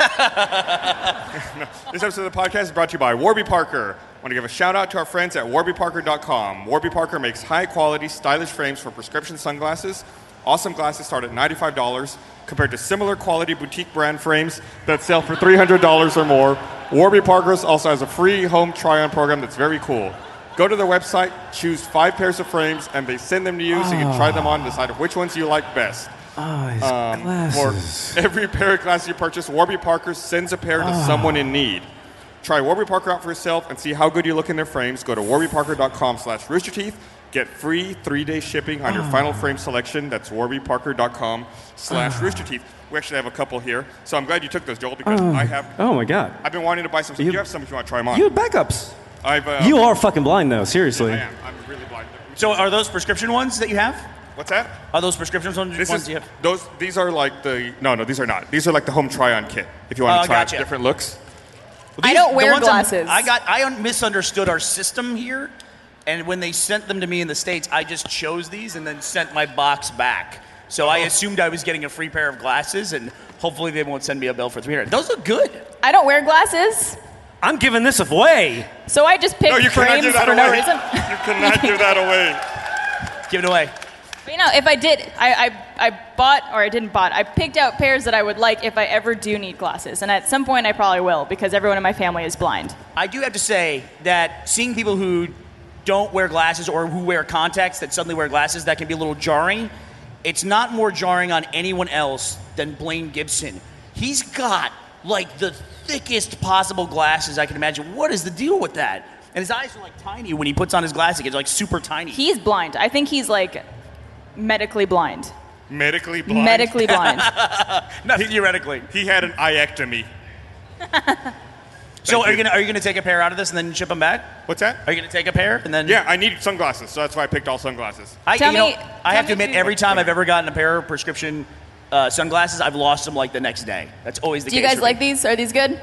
No, this episode of the podcast is brought to you by Warby Parker. want to give a shout out to our friends at warbyparker.com. Warby Parker makes high quality, stylish frames for prescription sunglasses. Awesome glasses start at $95 compared to similar quality boutique brand frames that sell for $300 or more. Warby Parker's also has a free home try on program that's very cool. Go to their website, choose five pairs of frames, and they send them to you so you can try them on and decide which ones you like best. Oh, his Um, glasses. For every pair of glasses you purchase, Warby Parker sends a pair to someone in need. Try Warby Parker out for yourself and see how good you look in their frames. Go to warbyparker.com slash roosterteeth. Get free three-day shipping on your final frame selection. That's warbyparker.com slash roosterteeth. We actually have a couple here. So I'm glad you took those, Joel, because I have Oh my god. I've been wanting to buy some. You- You, have some if you want to try them on. You have backups. I've, uh, You are fucking blind though, seriously. I am. I'm really blind. so are those prescription ones that you have? What's that? Are those prescription ones, This ones is you have? those. These are like the no, no. These are not. These are like the home try-on kit. If you want Oh, to try gotcha. different looks. I These- don't the wear ones I'm- glasses. I got I un- misunderstood our system here, and when they sent them to me in the states, I just chose these and then sent my box back. So Oh. I assumed I was getting a free pair of glasses, and hopefully they won't send me a bill for 300. Those look good. I don't wear glasses, I'm giving this away. so I just picked No, you cannot frames give that for away. no reason. You cannot give that away. Give it away. But, you know, if I did, I, I, I bought, or I didn't bought, I picked out pairs that I would like if I ever do need glasses. And at some point I probably will because everyone in my family is blind. I do have to say that seeing people who don't wear glasses or who wear contacts that suddenly wear glasses, that can be a little jarring. It's not more jarring on anyone else than Blaine Gibson. He's got like the thickest possible glasses I can imagine. What is the deal with that? And his eyes are like tiny when he puts on his glasses. It's like super tiny. He's blind. I think he's like medically blind. Medically blind. Medically blind. Not theoretically. He had an eyectomy. So are you you. gonna are you gonna take a pair out of this and then ship them back? What's that? Are you gonna take a pair and then? Yeah, I need sunglasses, so that's why I picked all sunglasses. I, Tell you know, me- I tell have me to admit, every time I've ever gotten a pair of prescription uh, sunglasses, I've lost them like the next day. That's always the case. do you case. guys for like me. these? Are these good?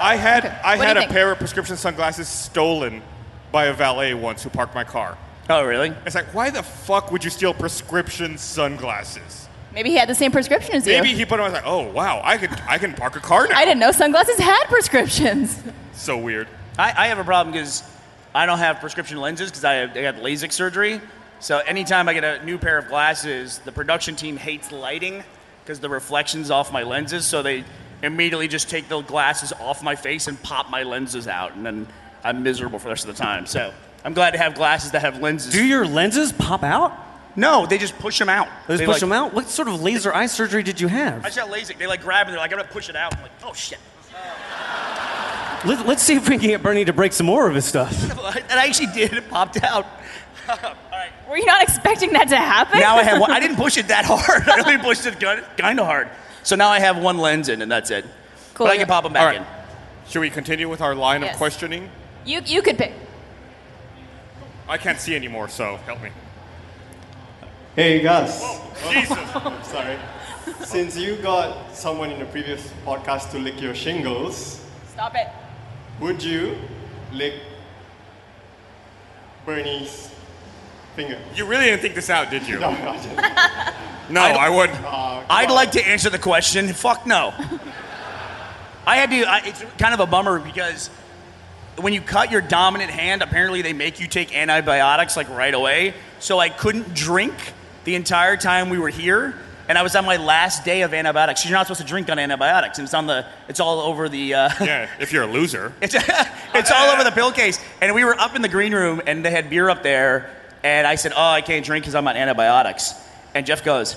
I had I What do had a think? pair of prescription sunglasses stolen by a valet once who parked my car. Oh, really? It's like, why the fuck would you steal prescription sunglasses? Maybe he had the same prescription as you. Maybe he put them. I was like, oh wow, I could I can park a car now. I didn't know sunglasses had prescriptions. So weird. I, I have a problem because I don't have prescription lenses because I, I got LASIK surgery. So anytime I get a new pair of glasses, the production team hates lighting because the reflections off my lenses. So they immediately just take the glasses off my face and pop my lenses out, and then I'm miserable for the rest of the time. So I'm glad to have glasses that have lenses. Do your lenses pop out? No, they just push them out. They just They, push like- them out? What sort of laser eye surgery did you have? I just got LASIK. They like grab and they're like, I'm gonna push it out. I'm like, oh shit. Let, let's see if we can get Burnie to break some more of his stuff. And I actually did. It popped out. Were you not expecting that to happen? Now I have one. I didn't push it that hard. I only pushed it kind of hard. So now I have one lens in, and that's it. Cool. But I can pop them back All right. in. Should we continue with our line Yes. of questioning? You you could pick. I can't see anymore, so help me. Hey Gus, Jesus. sorry. Since you got someone in the previous podcast to lick your shingles, Stop it. would you lick Burnie's finger? You really didn't think this out, did you? No, no, I didn't. No, I, would. Uh, I'd like to answer the question. Fuck no. I had to. I, it's kind of a bummer because when you cut your dominant hand, apparently they make you take antibiotics like right away. So I couldn't drink the entire time we were here, and I was on my last day of antibiotics. You're not supposed to drink on antibiotics, and it's on the. It's all over the. Uh, Yeah, if you're a loser. It's, it's all over the pill case. And we were up in the green room, and they had beer up there. And I said, Oh, I can't drink because I'm on antibiotics. And Geoff goes,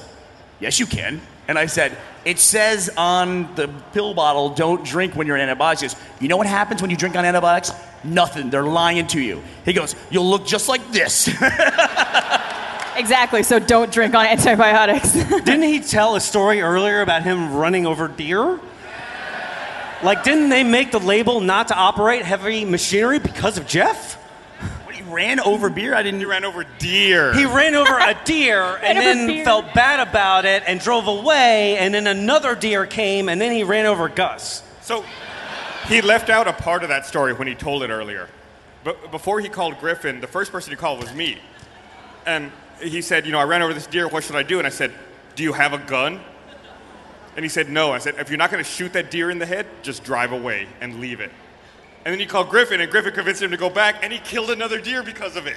Yes, you can. And I said, It says on the pill bottle, don't drink when you're on antibiotics. He goes, You know what happens when you drink on antibiotics? Nothing. They're lying to you. He goes, You'll look just like this. Exactly. So don't drink on antibiotics. Didn't he tell a story earlier about him running over deer? Like, didn't they make the label not to operate heavy machinery because of Geoff? When he ran over beer, I didn't. You ran over deer. He ran over a deer and then deer. felt bad about it and drove away, and then another deer came, and then he ran over Gus. So he left out a part of that story when he told it earlier. But before he called Griffon, the first person he called was me. And he said, you know, I ran over this deer. What should I do? And I said, do you have a gun? And he said, no. I said, if you're not going to shoot that deer in the head, just drive away and leave it. And then he called Griffon, and Griffon convinced him to go back, and he killed another deer because of it.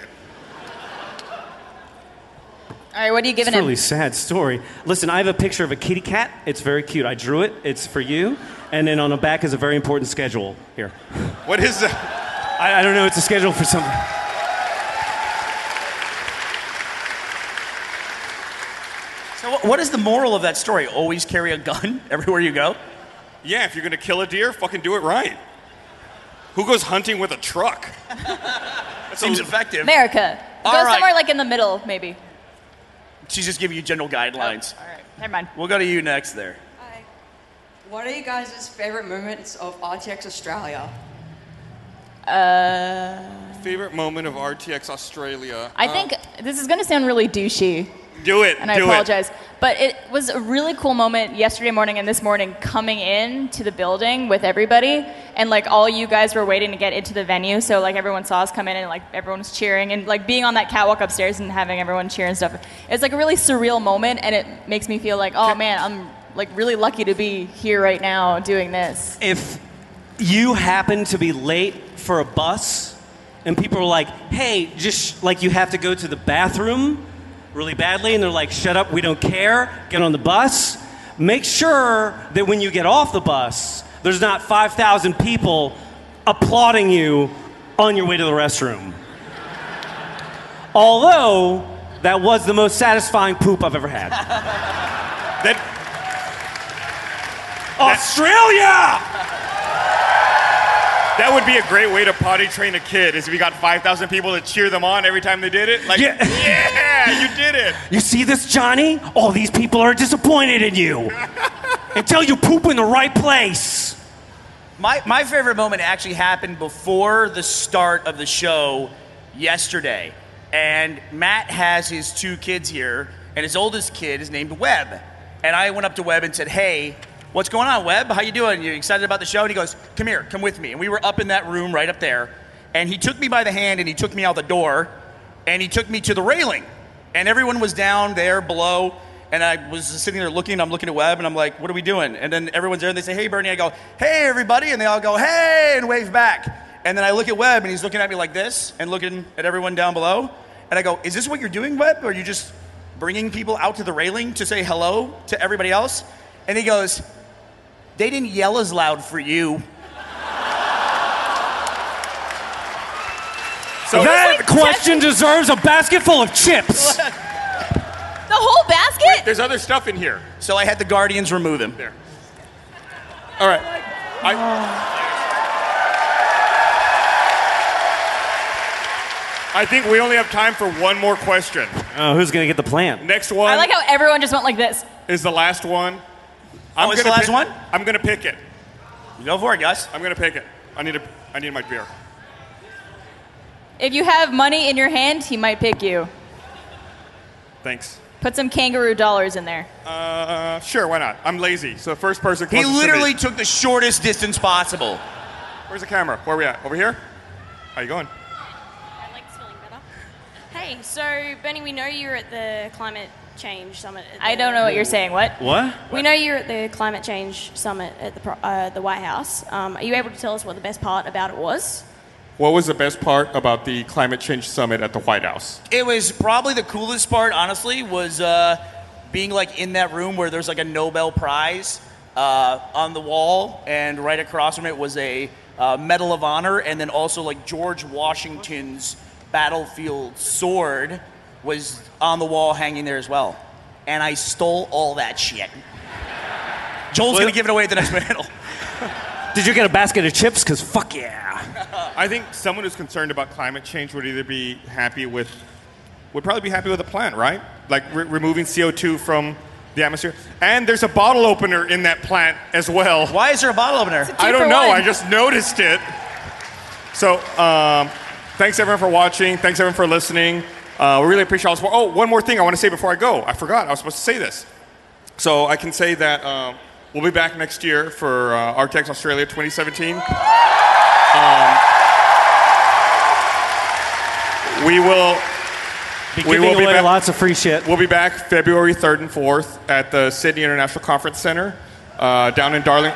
All right, what are you It's giving a him? really sad story. Listen, I have a picture of a kitty cat. It's very cute. I drew it. It's for you. And then on the back is a very important schedule. Here. What is that? I, I don't know. It's a schedule for something. So, what is the moral of that story? Always carry a gun everywhere you go? Yeah, if you're going to kill a deer, fucking do it right. Who goes hunting with a truck? That Seems effective. America. Go All right. somewhere like in the middle, maybe. She's just giving you general guidelines. All right, never mind. We'll go to you next there. Hi. What are you guys' favorite moments of RTX Australia? Uh, Favorite moment of RTX Australia? I think this is going to sound really douchey, Do it. and I do apologize. But it was a really cool moment yesterday morning and this morning coming in to the building with everybody, and like all you guys were waiting to get into the venue. So like everyone saw us come in and like everyone was cheering and like being on that catwalk upstairs and having everyone cheer and stuff. It's like a really surreal moment, and it makes me feel like, oh man, I'm like really lucky to be here right now doing this. If you happen to be late for a bus and people are like, hey, just like you have to go to the bathroom really badly, and they're like, shut up, we don't care, get on the bus, make sure that when you get off the bus, there's not 5,000 people applauding you on your way to the restroom. Although, that was the most satisfying poop I've ever had. That, Australia! That would be a great way to potty train a kid, is if you got 5,000 people to cheer them on every time they did it. Like, Yeah. yeah, you did it. You see this, Johnny? All these people are disappointed in you until you poop in the right place. My, my favorite moment actually happened before the start of the show yesterday. And Matt has his two kids here, and his oldest kid is named Webb. And I went up to Webb and said, Hey, what's going on, Webb? How you doing? You excited about the show? And he goes, Come here, come with me. And we were up in that room right up there. And he took me by the hand and he took me out the door and he took me to the railing. And everyone was down there below. And I was sitting there looking, I'm looking at Webb, and I'm like, what are we doing? And then everyone's there, and they say, hey, Burnie. I go, hey, everybody. And they all go, hey, and wave back. And then I look at Webb, and he's looking at me like this, and looking at everyone down below. And I go, is this what you're doing, Webb? Or are you just bringing people out to the railing to say hello to everybody else? And he goes, they didn't yell as loud for you. So that question deserves a basket full of chips. The whole basket? there's other stuff in here. So I had the Guardians remove him. There. All right. I, I think we only have time for one more question. Oh, who's gonna get the plant? Next one I like how everyone just went like this. is the last one. Oh, it's the gonna last pick- one? I'm gonna pick it. You go for it, Gus. I'm gonna pick it. I need a. I need my beer. If you have money in your hand, he might pick you. Thanks. Put some kangaroo dollars in there. Uh, sure, why not? I'm lazy, so the first person He closest to me- literally took the shortest distance possible. Where's the camera? Where are we at? Over here? How you going? My leg's feeling better. Hey, so Benny, we know you're at the climate change summit. At I don't know what you're saying. What? What? We know you're at the climate change summit at the uh, the White House. Um, are you able to tell us what the best part about it was? What was the best part about the climate change summit at the White House? It was probably the coolest part, honestly, was uh, being like in that room where there's like a Nobel Prize uh, on the wall, and right across from it was a uh, Medal of Honor, and then also like George Washington's battlefield sword was on the wall hanging there as well. And I stole all that shit. Joel's gonna give it away at the next panel. Did you get a basket of chips? Cause fuck yeah. I think someone who's concerned about climate change would either be happy with, would probably be happy with a plant, right? Like re- removing CO2 from the atmosphere. And there's a bottle opener in that plant as well. Why is there a bottle opener? I don't know. one. I just noticed it. So, um, thanks everyone for watching. Thanks everyone for listening. Uh, we really appreciate all the support. Oh, one more thing I want to say before I go. I forgot. I was supposed to say this. So I can say that um, we'll be back next year for uh, RTX Australia 2017. Um, We will. Be We will be away back- lots of free shit. We'll be back February 3rd and 4th at the Sydney International Conference Center uh, down in Darling,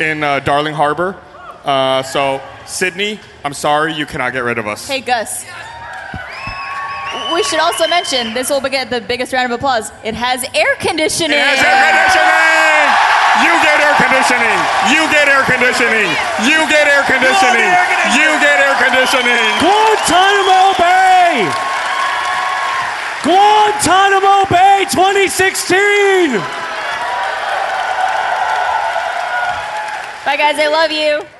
in uh, Darling Harbor. Uh, so, Sydney, I'm sorry, you cannot get rid of us. Hey, Gus. We should also mention this will get the biggest round of applause. It has air conditioning. It has air conditioning! You get air conditioning! You get air conditioning! You get air conditioning! You get air conditioning! Guantanamo Bay! Guantanamo Bay 2016! Bye, guys. I love you.